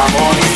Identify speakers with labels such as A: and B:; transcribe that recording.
A: amor.